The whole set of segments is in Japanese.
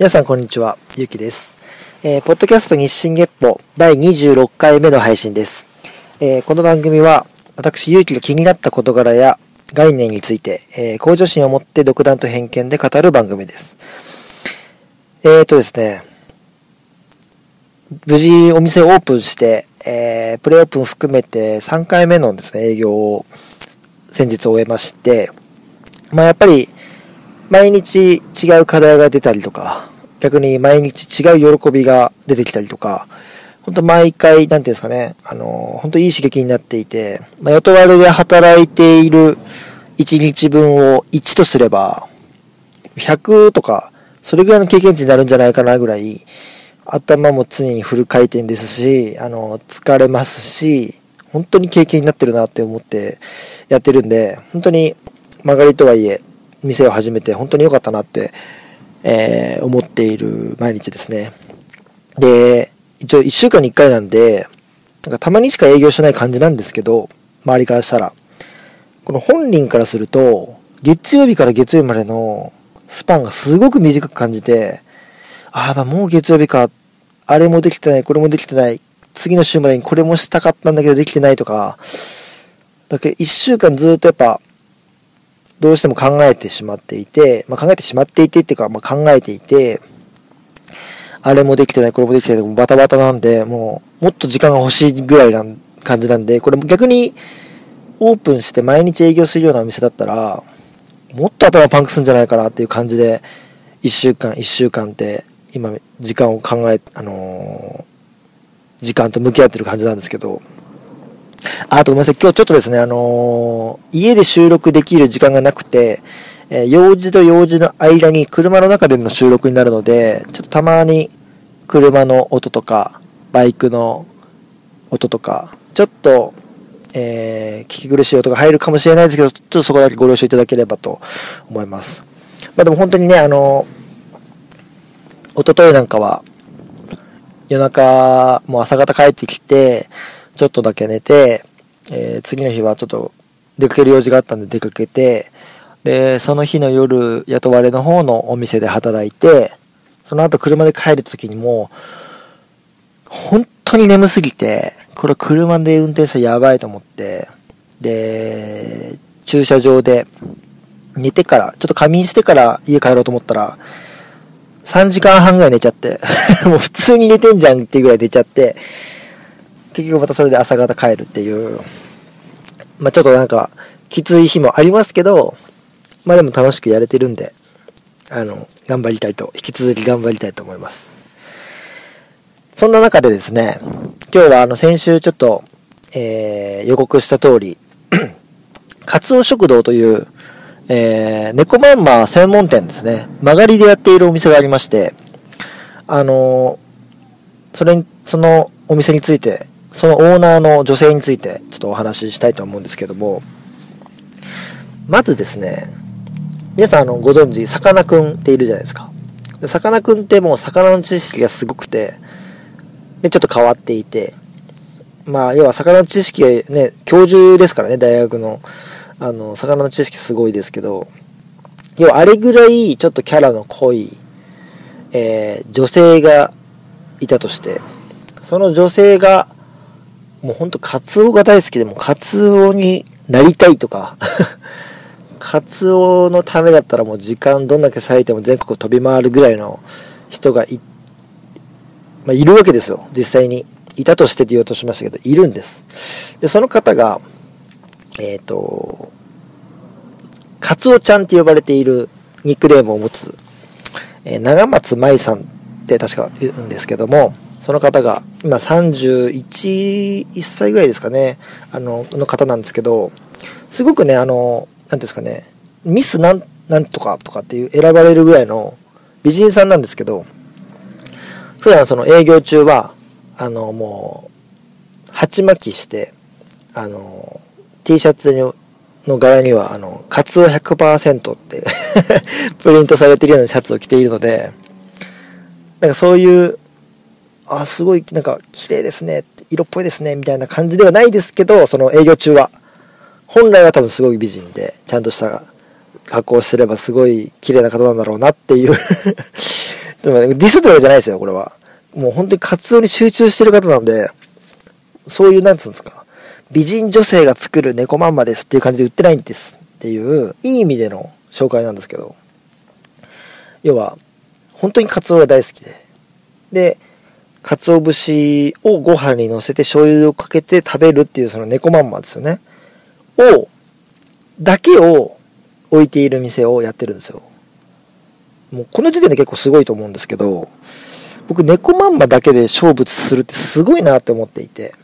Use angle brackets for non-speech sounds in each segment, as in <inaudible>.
皆さんこんにちは、ゆうきです。えー、ポッドキャスト日進月歩第26回目の配信です。えー、この番組は、私、ゆうきが気になった事柄や概念について、えー、向上心を持って独断と偏見で語る番組です。えーとですね、無事お店をオープンして、えー、プレオープン含めて3回目のですね、営業を先日終えまして、まあやっぱり、毎日違う課題が出たりとか、逆に毎日違う喜びが出てきたりとか、本当毎回、なんていうんですかね、あの、本当いい刺激になっていて、まあ、雇われで働いている1日分を1とすれば、100とか、それぐらいの経験値になるんじゃないかなぐらい、頭も常にフル回転ですし、あの、疲れますし、本当に経験になってるなって思ってやってるんで、本当に曲がりとはいえ、店を始めて本当に良かったなって、えー、思っている毎日ですね。で、一応1週間に1回なんで、なんかたまにしか営業してない感じなんですけど、周りからしたら。この本人からすると、月曜日から月曜日までのスパンがすごく短く感じて、ああ、もう月曜日か、あれもできてない、これもできてない、次の週までにこれもしたかったんだけどできてないとか、だけ1週間ずっとやっぱどうしても考えてしまっていて、まあ、考えてしまっていてっていうか、まあ、考えていて、あれもできてない、これもできてない、バタバタなんで、もう、もっと時間が欲しいぐらいな感じなんで、これも逆に、オープンして毎日営業するようなお店だったら、もっと頭パンクするんじゃないかなっていう感じで、1週間、1週間って、今、時間を考え、あのー、時間と向き合ってる感じなんですけど、あとごめんなさい、今日ちょっとですね、あのー、家で収録できる時間がなくて、えー、用事と用事の間に車の中での収録になるので、ちょっとたまに車の音とか、バイクの音とか、ちょっと、えー、聞き苦しい音が入るかもしれないですけど、ちょっとそこだけご了承いただければと思います。まあでも本当にね、あのー、一昨日なんかは、夜中、もう朝方帰ってきて、ちょっとだけ寝て、えー、次の日はちょっと出かける用事があったんで出かけて、で、その日の夜、雇われの方のお店で働いて、その後車で帰る時にも、本当に眠すぎて、これ車で運転したらやばいと思って、で、駐車場で寝てから、ちょっと仮眠してから家帰ろうと思ったら、3時間半ぐらい寝ちゃって、<laughs> もう普通に寝てんじゃんっていうぐらい寝ちゃって、結局またそれで朝方帰るっていう、まあちょっとなんか、きつい日もありますけど、まあでも楽しくやれてるんで、あの、頑張りたいと、引き続き頑張りたいと思います。そんな中でですね、今日はあの先週ちょっと、えー、予告した通り、<clears throat> カツオ食堂という、えー、猫まんま専門店ですね、曲がりでやっているお店がありまして、あのー、それに、そのお店についてそのオーナーの女性についてちょっとお話ししたいと思うんですけども、まずですね、皆さんあのご存知、さかなクンっているじゃないですか。さかなクンってもう魚の知識がすごくて、で、ちょっと変わっていて、まあ、要は魚の知識ね、教授ですからね、大学の。あの、魚の知識すごいですけど、要はあれぐらいちょっとキャラの濃い、えー、女性がいたとして、その女性がもうほんとカツオが大好きでもカツオになりたいとか <laughs> カツオのためだったらもう時間どんだけ割いても全国飛び回るぐらいの人がい、まあ、いるわけですよ、実際に。いたとしてって言おうとしましたけど、いるんです。で、その方が、えっ、ー、と、カツオちゃんって呼ばれているニックネームを持つ、えー、長松舞さんって確か言うんですけども、その方が、今31、1歳ぐらいですかね、あの、の方なんですけど、すごくね、あの、なんですかね、ミスなん、なんとかとかっていう選ばれるぐらいの美人さんなんですけど、普段その営業中は、あの、もう、鉢巻きして、あの、T シャツの柄には、あの、カツオ100%って <laughs> プリントされているようなシャツを着ているので、なんかそういうあ、すごい、なんか、綺麗ですね、色っぽいですね、みたいな感じではないですけど、その営業中は。本来は多分すごい美人で、ちゃんとした格好をすればすごい綺麗な方なんだろうなっていう。<laughs> でも、ね、ディスってるわけじゃないですよ、これは。もう本当に活動に集中してる方なんで、そういう、なんつうんですか、美人女性が作る猫まんまですっていう感じで売ってないんですっていう、いい意味での紹介なんですけど、要は、本当にカツオが大好きで、で、鰹節をご飯に乗せて醤油をかけて食べるっていうその猫まんまですよね。を、だけを置いている店をやってるんですよ。もうこの時点で結構すごいと思うんですけど、僕猫まんまだけで勝負するってすごいなって思っていて。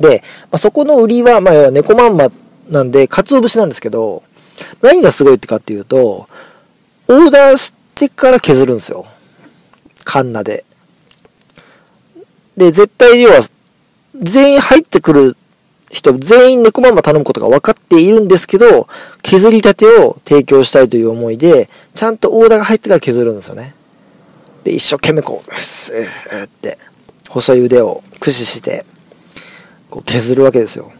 で、まあ、そこの売りは、まあ、猫まんまなんで、鰹節なんですけど、何がすごいってかっていうと、オーダーしてから削るんですよ。カンナで。で、絶対要は、全員入ってくる人、全員猫まんま頼むことが分かっているんですけど、削りたてを提供したいという思いで、ちゃんとオーダーが入ってから削るんですよね。で、一生懸命こう、うっすーって、細い腕を駆使して、こう削るわけですよ。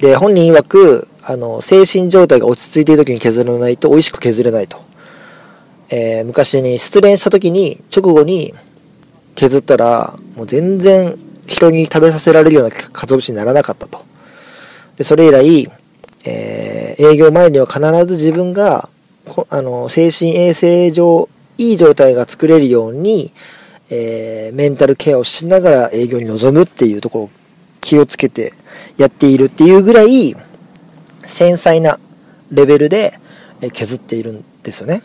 で、本人曰く、あの、精神状態が落ち着いている時に削らないと美味しく削れないと。えー、昔に失恋した時に、直後に削ったら、もう全然人に食べさせられるような鰹節にならなかったと。で、それ以来、えー、営業前には必ず自分が、あの、精神衛生上、いい状態が作れるように、えー、メンタルケアをしながら営業に臨むっていうところを気をつけてやっているっていうぐらい、繊細なレベルで削っているんですよね。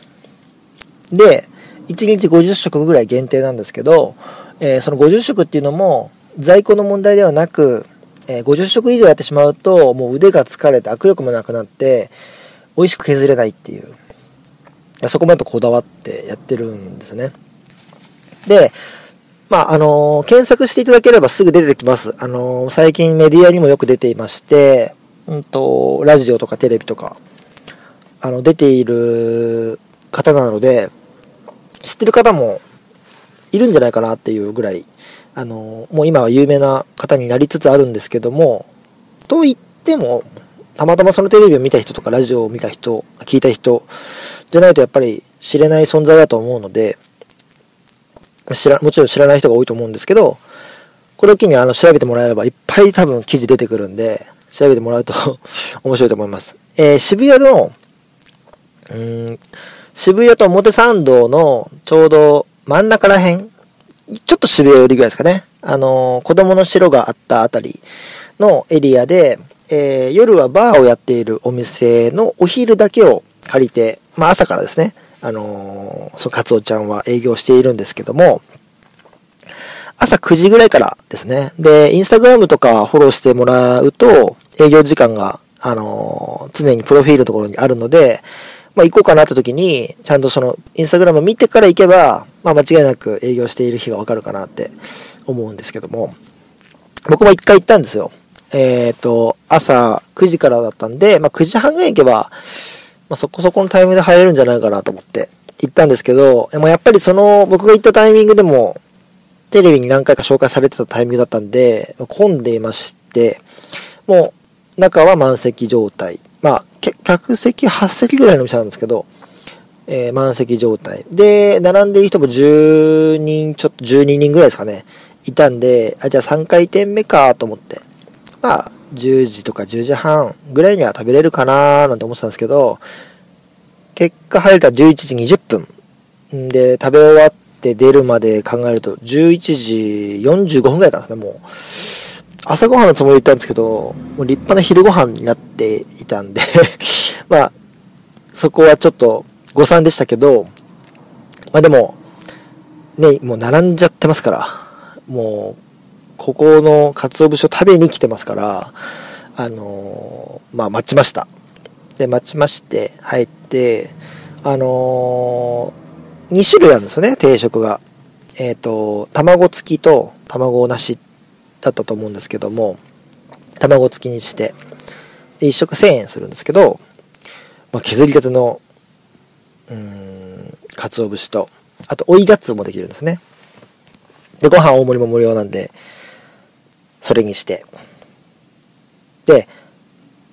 で、1日50食ぐらい限定なんですけど、えー、その50食っていうのも、在庫の問題ではなく、えー、50食以上やってしまうと、もう腕が疲れて握力もなくなって、美味しく削れないっていう。そこもやっぱこだわってやってるんですね。で、まあ、あのー、検索していただければすぐ出てきます。あのー、最近メディアにもよく出ていまして、うんと、ラジオとかテレビとか、あの、出ている方なので、知ってる方もいるんじゃないかなっていうぐらい、あの、もう今は有名な方になりつつあるんですけども、と言っても、たまたまそのテレビを見た人とかラジオを見た人、聞いた人じゃないとやっぱり知れない存在だと思うので、知ら、もちろん知らない人が多いと思うんですけど、これを機にあの調べてもらえればいっぱい多分記事出てくるんで、調べてもらうと <laughs> 面白いと思います。えー、渋谷の、うん、渋谷と表参道のちょうど真ん中ら辺ちょっと渋谷寄りぐらいですかね。あのー、子供の城があったあたりのエリアで、えー、夜はバーをやっているお店のお昼だけを借りて、まあ朝からですね、あのー、そのカツオちゃんは営業しているんですけども、朝9時ぐらいからですね。で、インスタグラムとかフォローしてもらうと、営業時間が、あのー、常にプロフィールのところにあるので、まあ、行こうかなって時に、ちゃんとその、インスタグラム見てから行けば、まあ、間違いなく営業している日がわかるかなって思うんですけども、僕も一回行ったんですよ。えっ、ー、と、朝9時からだったんで、まあ、9時半ぐらい行けば、まあ、そこそこのタイムで入れるんじゃないかなと思って行ったんですけど、もやっぱりその、僕が行ったタイミングでも、テレビに何回か紹介されてたタイミングだったんで、混んでいまして、もう、中は満席状態。まあ、客席8席ぐらいの店なんですけど、えー、満席状態。で、並んでいる人も10人、ちょっと12人ぐらいですかね、いたんで、あ、じゃあ3回転目かと思って、まあ、10時とか10時半ぐらいには食べれるかななんて思ってたんですけど、結果入れたら11時20分。で、食べ終わって出るまで考えると、11時45分ぐらいだったんですね、もう。朝ごはんのつもりで行ったんですけど、もう立派な昼ご飯になっていたんで <laughs> まあ、そこはちょっと誤算でしたけど、まあでも、ね、もう並んじゃってますから、もう、ここの鰹節を食べに来てますから、あのー、まあ待ちました。で、待ちまして、入って、あのー、2種類あるんですよね、定食が。えっ、ー、と、卵付きと卵なしだったと思うんですけども、卵付きにして、で、1食1000円するんですけど、まあ、削りたての、うん、鰹節と、あと、追いガツもできるんですね。で、ご飯大盛りも無料なんで、それにして。で、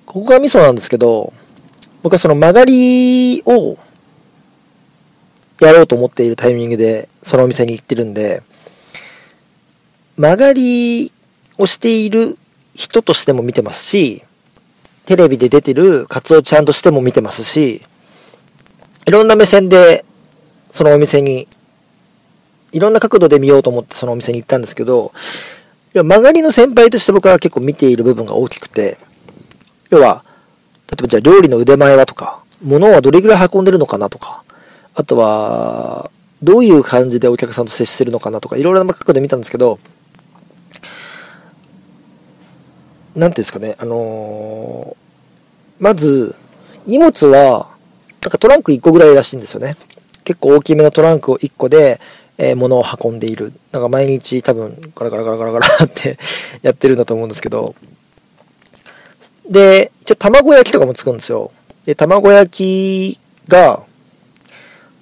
ここが味噌なんですけど、僕はその曲がりを、やろうと思っているタイミングでそのお店に行ってるんで、曲がりをしている人としても見てますし、テレビで出てるカツオちゃんとしても見てますし、いろんな目線でそのお店に、いろんな角度で見ようと思ってそのお店に行ったんですけど、要は曲がりの先輩として僕は結構見ている部分が大きくて、要は、例えばじゃあ料理の腕前はとか、物はどれぐらい運んでるのかなとか、あとは、どういう感じでお客さんと接してるのかなとか、いろいろな角度で見たんですけど、なんていうんですかね、あのー、まず、荷物は、なんかトランク1個ぐらいらしいんですよね。結構大きめのトランクを1個で、えー、物を運んでいる。なんか毎日多分ガラガラガラガラガラって <laughs> やってるんだと思うんですけど。で、一応卵焼きとかも作るんですよ。で、卵焼きが、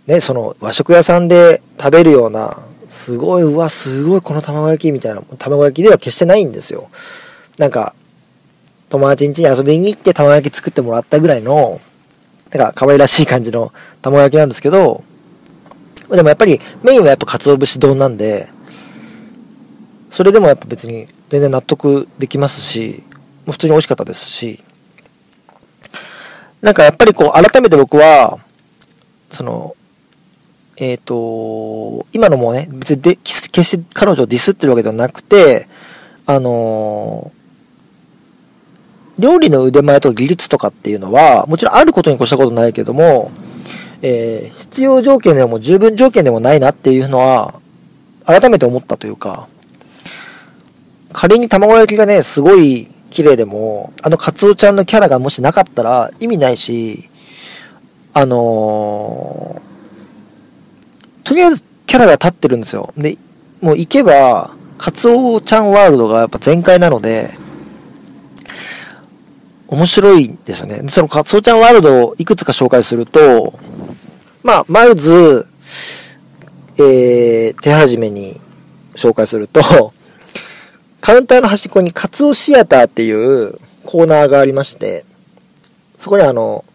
ね、その和食屋さんで食べるような、すごい、うわ、すごいこの卵焼きみたいな、卵焼きでは決してないんですよ。なんか、友達ん家に遊びに行って卵焼き作ってもらったぐらいの、なんか可愛らしい感じの卵焼きなんですけど、でもやっぱりメインはやっぱ鰹節丼なんで、それでもやっぱ別に全然納得できますし、もう普通に美味しかったですし、なんかやっぱりこう改めて僕は、その、えっ、ー、と、今のもね、別にで決して彼女をディスってるわけではなくて、あの料理の腕前とか技術とかっていうのは、もちろんあることに越したことないけども、えー、必要条件でも十分条件でもないなっていうのは、改めて思ったというか、仮に卵焼きがね、すごい綺麗でも、あのカツオちゃんのキャラがもしなかったら意味ないし、あのー、とりあえずキャラが立ってるんですよ。で、もう行けば、カツオちゃんワールドがやっぱ全開なので、面白いんですよね。そのカツオちゃんワールドをいくつか紹介すると、まあ、まず、えー、手始めに紹介すると、<laughs> カウンターの端っこにカツオシアターっていうコーナーがありまして、そこにあの、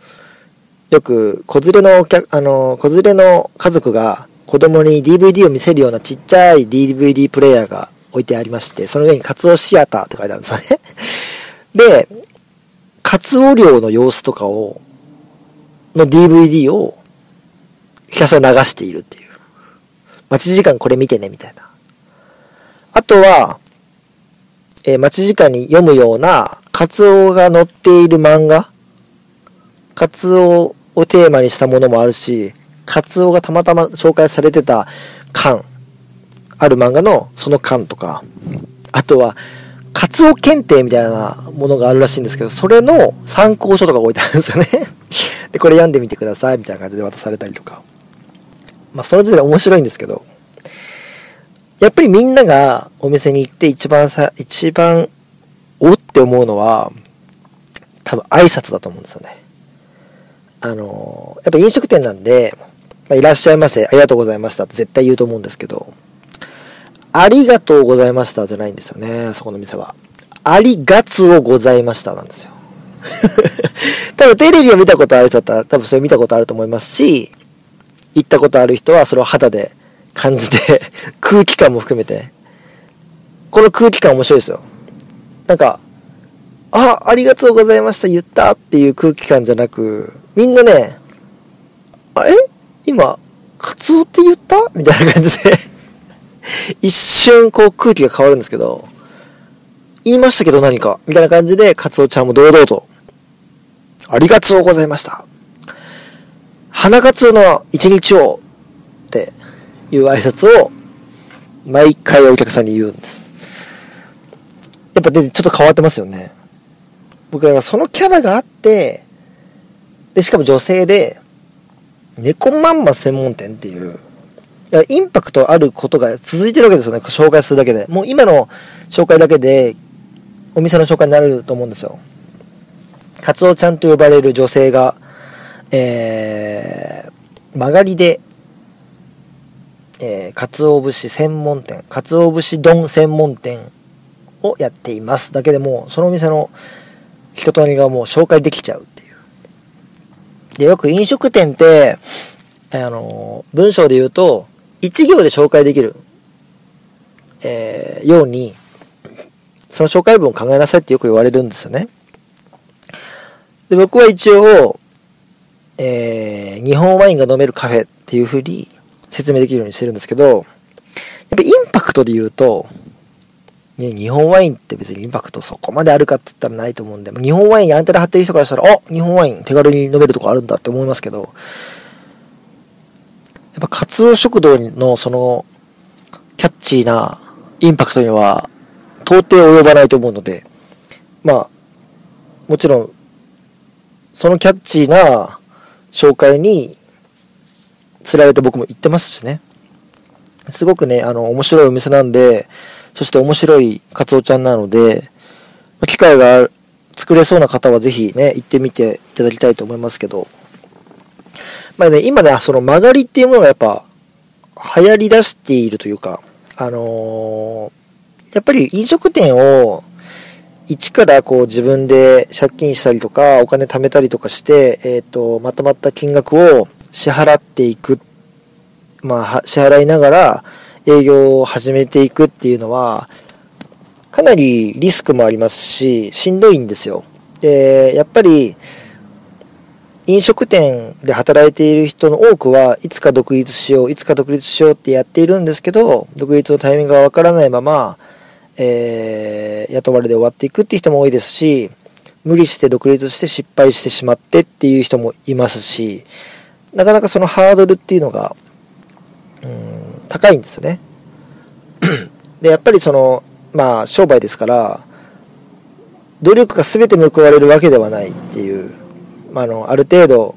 よく子連れのお客、あの、子連れの家族が子供に DVD を見せるようなちっちゃい DVD プレイヤーが置いてありまして、その上にカツオシアターって書いてあるんですよね。で、カツオ漁の様子とかを、の DVD をひたすら流しているっていう。待ち時間これ見てね、みたいな。あとは、えー、待ち時間に読むような、カツオが載っている漫画カツオをテーマにしたものもあるし、カツオがたまたま紹介されてた巻、ある漫画のその巻とか、あとは、カツオ検定みたいなものがあるらしいんですけど、それの参考書とか置いてあるんですよね <laughs> で、これ読んでみてください、みたいな感じで渡されたりとか。まあ、その時点で面白いんですけど、やっぱりみんながお店に行って一番さ、一番、おって思うのは、多分挨拶だと思うんですよね。あの、やっぱ飲食店なんで、まあ、いらっしゃいませ、ありがとうございましたって絶対言うと思うんですけど、ありがとうございましたじゃないんですよね、そこの店は。ありがつをございましたなんですよ。<laughs> 多分テレビを見たことある人だったら多分それ見たことあると思いますし、行ったことある人はそれを肌で感じて <laughs> 空気感も含めて、この空気感面白いですよ。なんか、あ、ありがとうございました、言ったっていう空気感じゃなく、みんなね、あ、え？今、カツオって言った？みたいな感じで一瞬こう空気が変わるんですけど、言いましたけど何か、みたいな感じで、カツオちゃんも堂々と、ありがとうございました。花カツオの一日を、っていう挨拶を、毎回お客さんに言うんです。やっぱで、ちょっと変わってますよね。僕はそのキャラがあって、で、しかも女性で、猫まんま専門店っていう、インパクトあることが続いてるわけですよね。紹介するだけで。もう今の紹介だけで、お店の紹介になると思うんですよ。カツオちゃんと呼ばれる女性が、えー、曲がりで、えー、かつお節専門店、かつお節丼専門店をやっています。だけでもそのお店の人となりがもう紹介できちゃうっていう。で、よく飲食店って、あの、文章で言うと、一行で紹介できる、えー、ように、その紹介文を考えなさいってよく言われるんですよね。で、僕は一応、えー、日本ワインが飲めるカフェっていう風に説明できるようにしてるんですけど、やっぱインパクトで言うと、ね、日本ワインって別にインパクトそこまであるかって言ったらないと思うんで、日本ワインにアンテナ張ってる人からしたら、あ日本ワイン手軽に飲めるとこあるんだって思いますけど、やっぱカツオ食堂のその、キャッチーなインパクトには、到底及ばないと思うので、まあ、もちろん、そのキャッチーな紹介に、釣られて僕も行ってますしね。すごくね、あの、面白いお店なんで、そして面白いカツオちゃんなので、機会が作れそうな方はぜひね、行ってみていただきたいと思いますけど、まあね、今ね、その曲がりっていうものがやっぱ流行り出しているというか、あのー、やっぱり飲食店を一からこう自分で借金したりとか、お金貯めたりとかして、えっ、ー、と、まとまった金額を支払っていく、まあ、支払いながら営業を始めていくっていうのは、かなりリスクもありますし、しんどいんですよ。で、やっぱり、飲食店で働いている人の多くはいつか独立しよう、いつか独立しようってやっているんですけど、独立のタイミングがわからないまま、えー、雇われで終わっていくっていう人も多いですし、無理して独立して失敗してしまってっていう人もいますし、なかなかそのハードルっていうのが、うん、高いんですよね。<clears throat> で、やっぱりその、まあ、商売ですから、努力が全て報われるわけではないっていう、まあ、あの、ある程度、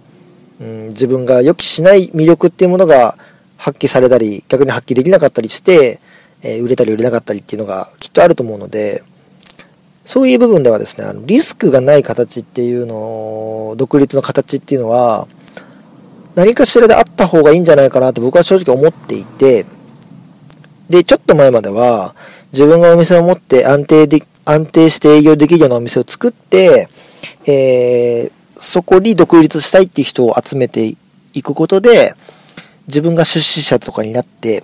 うん、自分が予期しない魅力っていうものが発揮されたり、逆に発揮できなかったりして、え売れたり売れなかったりっていうのがきっとあると思うので、そういう部分ではですね、あのリスクがない形っていうの、独立の形っていうのは、何かしらであった方がいいんじゃないかなって僕は正直思っていて、で、ちょっと前までは、自分がお店を持って安定で、安定して営業できるようなお店を作って、えー、そこに独立したいっていう人を集めていくことで、自分が出資者とかになって、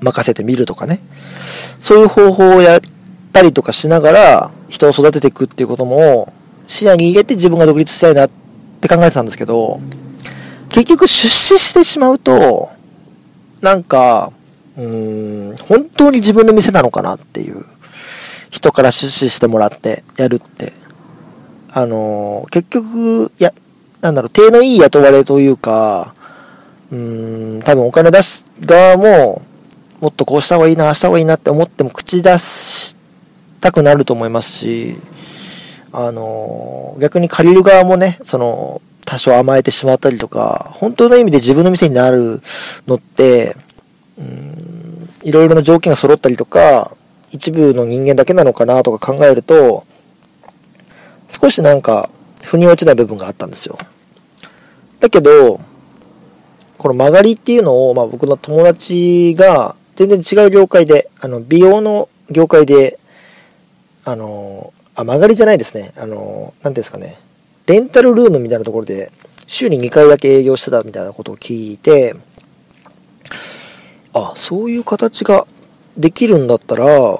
任せてみるとかね。そういう方法をやったりとかしながら、人を育てていくっていうことも視野に入れて自分が独立したいなって考えてたんですけど、結局出資してしまうと、なんか、うーん、本当に自分の店なのかなっていう。人から出資してもらってやるって。あの結局、や、なんだろう、手のいい雇われというか、うーん、多分お金出す側も、もっとこうした方がいいな、ああした方がいいなって思っても口出したくなると思いますし、あの、逆に借りる側もね、その、多少甘えてしまったりとか、本当の意味で自分の店になるのって、うん、いろいろな条件が揃ったりとか、一部の人間だけなのかなとか考えると、少しなんか、腑に落ちない部分があったんですよ。だけど、この曲がりっていうのを、まあ僕の友達が、全然違う業界で、あの、美容の業界で、あの、あ、曲がりじゃないですね。あの、なんですかね。レンタルルームみたいなところで、週に2回だけ営業してたみたいなことを聞いて、あ、そういう形ができるんだったら、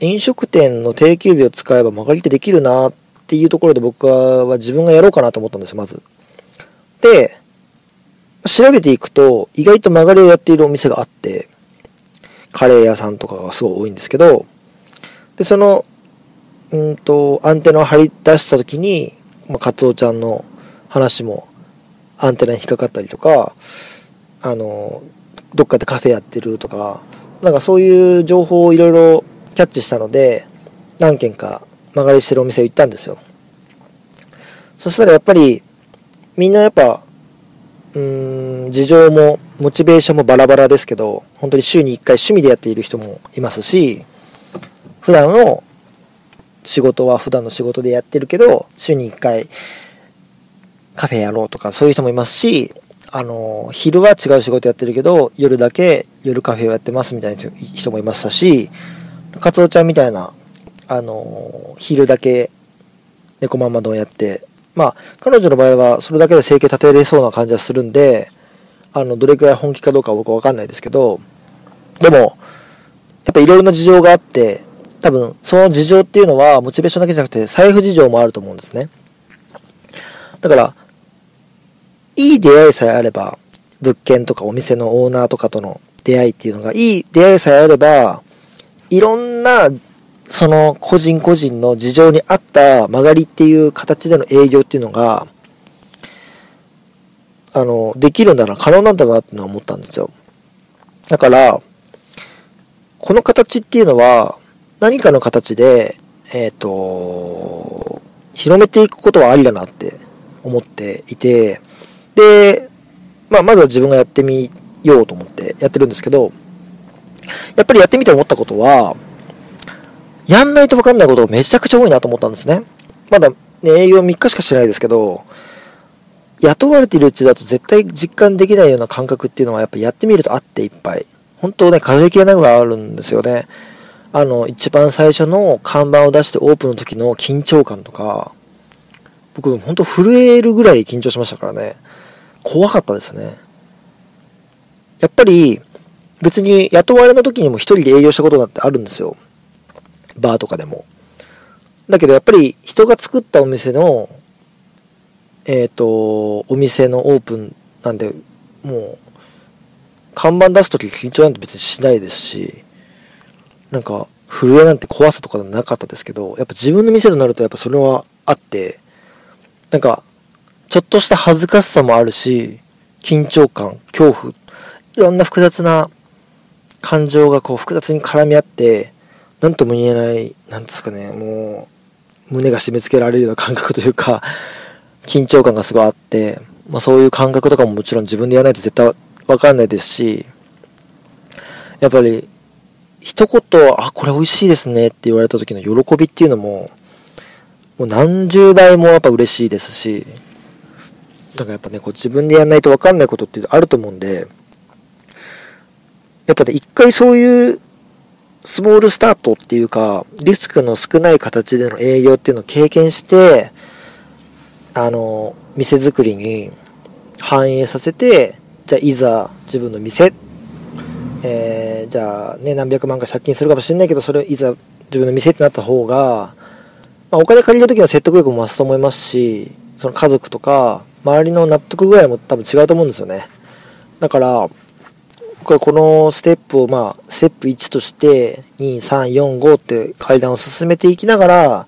飲食店の定休日を使えば曲がりってできるなっていうところで僕は自分がやろうかなと思ったんですよ、まず。で、調べていくと、意外と曲がりをやっているお店があって、カレー屋さんとかがすごい多いんですけど、で、その、うんと、アンテナを張り出した時に、まあ、カツオちゃんの話もアンテナに引っかかったりとか、あの、どっかでカフェやってるとか、なんかそういう情報をいろいろキャッチしたので、何軒か曲がりしてるお店行ったんですよ。そしたらやっぱり、みんなやっぱ、うーん、事情も、モチベーションもバラバラですけど、本当に週に1回趣味でやっている人もいますし、普段の仕事は普段の仕事でやってるけど、週に1回カフェやろうとかそういう人もいますし、あの、昼は違う仕事やってるけど、夜だけ夜カフェをやってますみたいな人もいましたし、カツオちゃんみたいな、あの、昼だけ猫ママ丼やって、まあ、彼女の場合はそれだけで生計立てれそうな感じはするんで、あの、どれくらい本気かどうかは僕はわかんないですけど、でも、やっぱいろいろな事情があって、多分、その事情っていうのは、モチベーションだけじゃなくて、財布事情もあると思うんですね。だから、いい出会いさえあれば、物件とかお店のオーナーとかとの出会いっていうのが、いい出会いさえあれば、いろんな、その個人個人の事情に合った曲がりっていう形での営業っていうのが、あの、できるんだな、可能なんだなってのは思ったんですよ。だから、この形っていうのは、何かの形で、えっ、ー、と、広めていくことはありだなって思っていて、で、まあ、まずは自分がやってみようと思ってやってるんですけど、やっぱりやってみて思ったことは、やんないとわかんないことがめちゃくちゃ多いなと思ったんですね。まだね、営業3日しかしてないですけど、雇われているうちだと絶対実感できないような感覚っていうのはやっぱやってみるとあっていっぱい。本当ね、数えきれないぐらいあるんですよね。あの、一番最初の看板を出してオープンの時の緊張感とか、僕本当震えるぐらい緊張しましたからね。怖かったですね。やっぱり、別に雇われの時にも一人で営業したことだってあるんですよ。バーとかでも。だけどやっぱり人が作ったお店のえっ、ー、と、お店のオープンなんで、もう、看板出すとき緊張なんて別にしないですし、なんか、震えなんて怖さとかなかったですけど、やっぱ自分の店となるとやっぱそれはあって、なんか、ちょっとした恥ずかしさもあるし、緊張感、恐怖、いろんな複雑な感情がこう複雑に絡み合って、なんとも言えない、なんですかね、もう、胸が締め付けられるような感覚というか、<laughs> 緊張感がすごいあって、まあそういう感覚とかももちろん自分でやらないと絶対わかんないですし、やっぱり、一言、あ、これ美味しいですねって言われた時の喜びっていうのも、もう何十倍もやっぱ嬉しいですし、なんかやっぱね、こう自分でやらないとわかんないことってあると思うんで、やっぱね、一回そういうスモールスタートっていうか、リスクの少ない形での営業っていうのを経験して、あの、店作りに反映させて、じゃあいざ自分の店、えー、じゃあね、何百万か借金するかもしれないけど、それをいざ自分の店ってなった方が、まあ、お金借りる時の説得力も増すと思いますし、その家族とか、周りの納得具合も多分違うと思うんですよね。だから、僕はこのステップを、まあ、ステップ1として、2、3、4、5って階段を進めていきながら、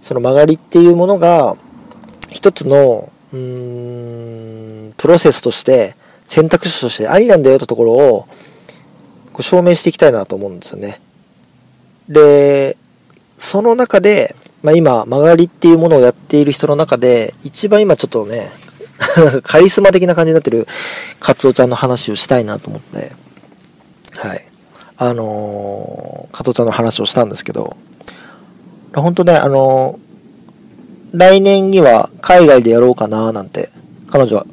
その曲がりっていうものが、一つの、うーん、プロセスとして、選択肢としてありなんだよってところを、こう証明していきたいなと思うんですよね。で、その中で、まあ、今、曲がりっていうものをやっている人の中で、一番今ちょっとね、<laughs> カリスマ的な感じになってる、カツオちゃんの話をしたいなと思って、はい。あのー、カツオちゃんの話をしたんですけど、本当ね、あのー来年には海外でやろうかななんて彼女は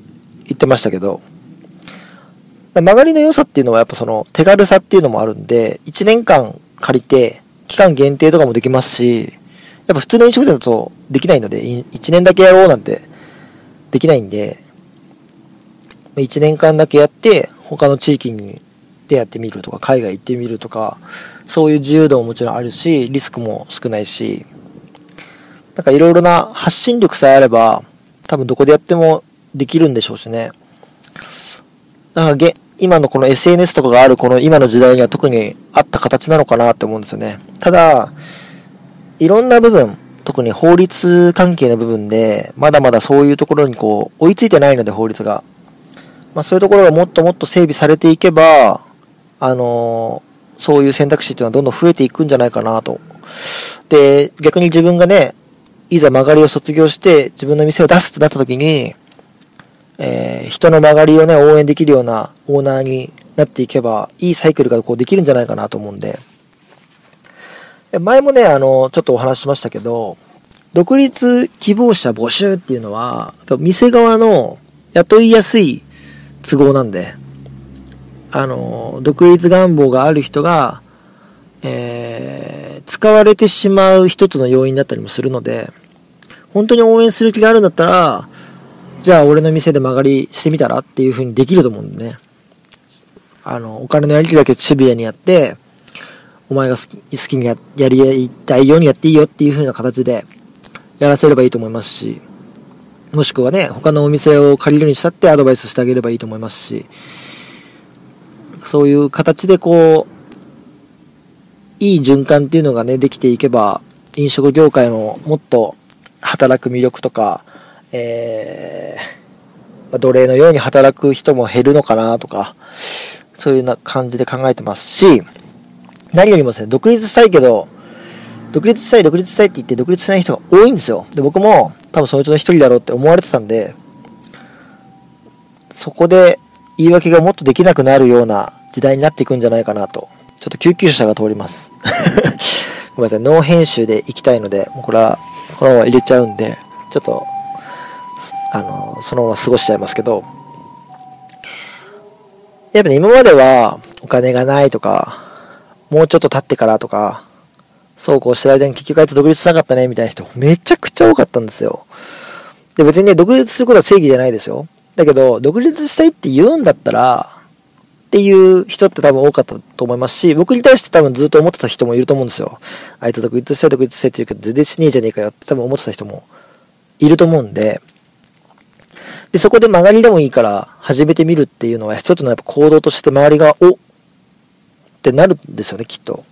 言ってましたけど、曲がりの良さっていうのはやっぱその手軽さっていうのもあるんで、1年間借りて期間限定とかもできますし、やっぱ普通の飲食店だとできないので、1年だけやろうなんてできないんで、1年間だけやって他の地域にでやってみるとか、海外行ってみるとか、そういう自由度ももちろんあるし、リスクも少ないし、なんかいろいろな発信力さえあれば、多分どこでやってもできるんでしょうしね。だかげ、今のこの SNS とかがあるこの今の時代には特にあった形なのかなって思うんですよね。ただ、いろんな部分、特に法律関係の部分で、まだまだそういうところにこう、追いついてないので法律が。まあそういうところがもっともっと整備されていけば、あのー、そういう選択肢っていうのはどんどん増えていくんじゃないかなと。で、逆に自分がね、いざ曲がりを卒業して自分の店を出すってなった時に、えー、人の曲がりをね、応援できるようなオーナーになっていけば、いいサイクルがこうできるんじゃないかなと思うんで。前もね、あの、ちょっとお話ししましたけど、独立希望者募集っていうのは、店側の雇いやすい都合なんで、あの、独立願望がある人が、えー、使われてしまう一つの要因だったりもするので、本当に応援する気があるんだったら、じゃあ俺の店で曲がりしてみたらっていう風にできると思うんでね。あの、お金のやり取りだけシビアにやって、お前が好き好きにややりたいようにやっていいよっていう風な形でやらせればいいと思いますし、もしくはね、他のお店を借りるにしたってアドバイスしてあげればいいと思いますし、そういう形でこう、いい循環っていうのがね、できていけば、飲食業界のもっと働く魅力とか、えー、奴隷のように働く人も減るのかなとか、そういうな感じで考えてますし、何よりもですね、独立したいけど、独立したい、独立したいって言って独立しない人が多いんですよ。で、僕も多分そのうちの一人だろうって思われてたんで、そこで言い訳がもっとできなくなるような時代になっていくんじゃないかなと。ちょっと救急車が通ります。<laughs> ごめんなさい、ノー編集で行きたいので、もうこれは、このまま入れちゃうんで、ちょっと、あの、そのまま過ごしちゃいますけど、やっぱね、今まではお金がないとか、もうちょっと経ってからとか、そうこうしてる間に結局あいつ独立しなかったね、みたいな人めちゃくちゃ多かったんですよ。で、別にね、独立することは正義じゃないですよ。だけど、独立したいって言うんだったら、っていう人って多分多かったと思いますし、僕に対して多分ずっと思ってた人もいると思うんですよ。あいつ独立したい独立したいって言うけど全然しねえじゃねえかよって多分思ってた人もいると思うんで、で、そこで曲がりでもいいから始めてみるっていうのは、一つのやっぱ行動として周りが、おってなるんですよね、きっと。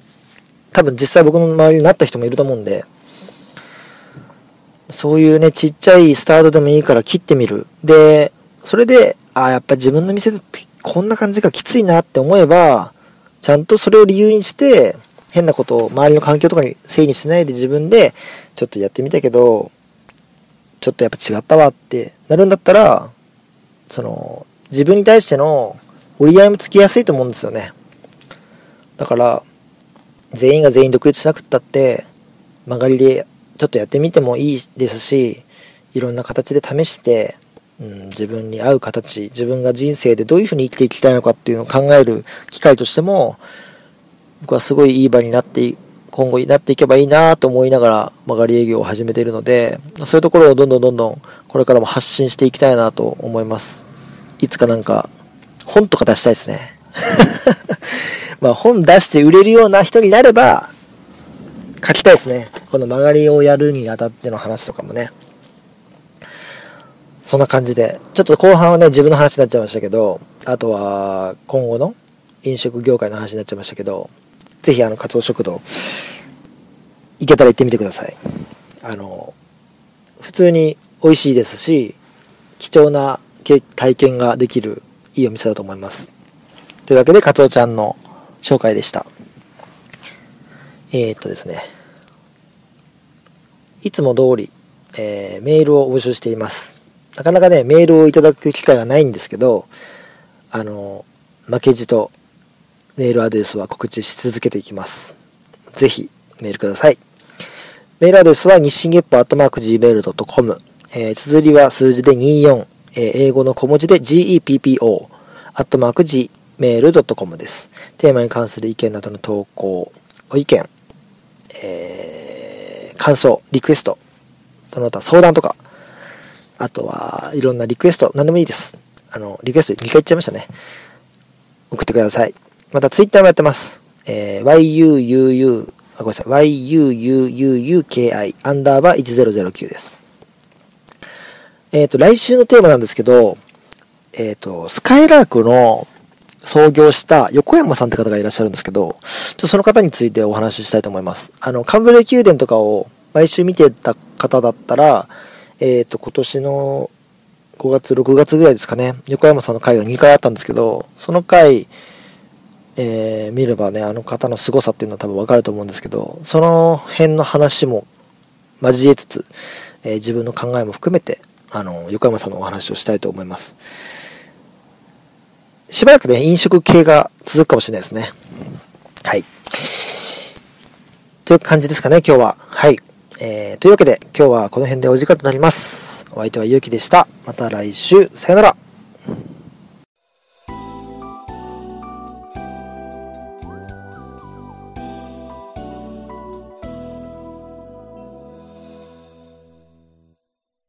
多分実際僕の周りになった人もいると思うんで、そういうね、ちっちゃいスタートでもいいから切ってみる。で、それで、ああ、やっぱ自分の店ってこんな感じがきついなって思えば、ちゃんとそれを理由にして、変なことを周りの環境とかにせいにしないで自分で、ちょっとやってみたけど、ちょっとやっぱ違ったわってなるんだったら、その、自分に対しての折り合いもつきやすいと思うんですよね。だから、全員が全員独立しなくったって、曲がりでちょっとやってみてもいいですし、いろんな形で試して、うん、自分に合う形、自分が人生でどういうふうに生きていきたいのかっていうのを考える機会としても、僕はすごいいい場になって今後になっていけばいいなと思いながら曲がり営業を始めているので、そういうところをどんどんどんどんこれからも発信していきたいなと思います。いつかなんか本とか出したいですね。まあ本出して売れるような人になれば書きたいですね。この曲がりをやるにあたっての話とかもね。そんな感じで。ちょっと後半はね、自分の話になっちゃいましたけど、あとは今後の飲食業界の話になっちゃいましたけど、ぜひあの、カツオ食堂、行けたら行ってみてください。あの、普通に美味しいですし、貴重な体験ができるいいお店だと思います。というわけで、カツオちゃんの紹介でした。えー、っとですね。いつも通り、えー、メールを募集しています。なかなかね、メールをいただく機会がないんですけど、あの、負けじとメールアドレスは告知し続けていきます。ぜひ、メールください。メールアドレスは日進月歩アットマーク gmail.com。えー、綴りは数字で24、えー、英語の小文字で GEPPO、アットマーク G gmail.com です。テーマに関する意見などの投稿、ご意見、えー、感想、リクエスト、その他相談とか、あとはいろんなリクエスト、何でもいいです。あの、リクエスト2回言っちゃいましたね。送ってください。またツイッターもやってます。えー、yuuu あ、ごめんなさい。yuuuuki アンダーバー1009です。えっ、ー、と、来週のテーマなんですけど、えっ、ー、と、スカイラークの創業した横山さんって方がいらっしゃるんですけど、ちょその方についてお話ししたいと思います。あの、カンブレ宮殿とかを毎週見てた方だったら、えっ、ー、と、今年の5月、6月ぐらいですかね、横山さんの回が2回あったんですけど、その回、えー、見ればね、あの方の凄さっていうのは多分わかると思うんですけど、その辺の話も交えつつ、えー、自分の考えも含めて、あの、横山さんのお話をしたいと思います。しばらくね、飲食系が続くかもしれないですね。はい。という感じですかね、今日は。はい。えー、というわけで、今日はこの辺でお時間となります。お相手はゆうきでした。また来週、さよなら。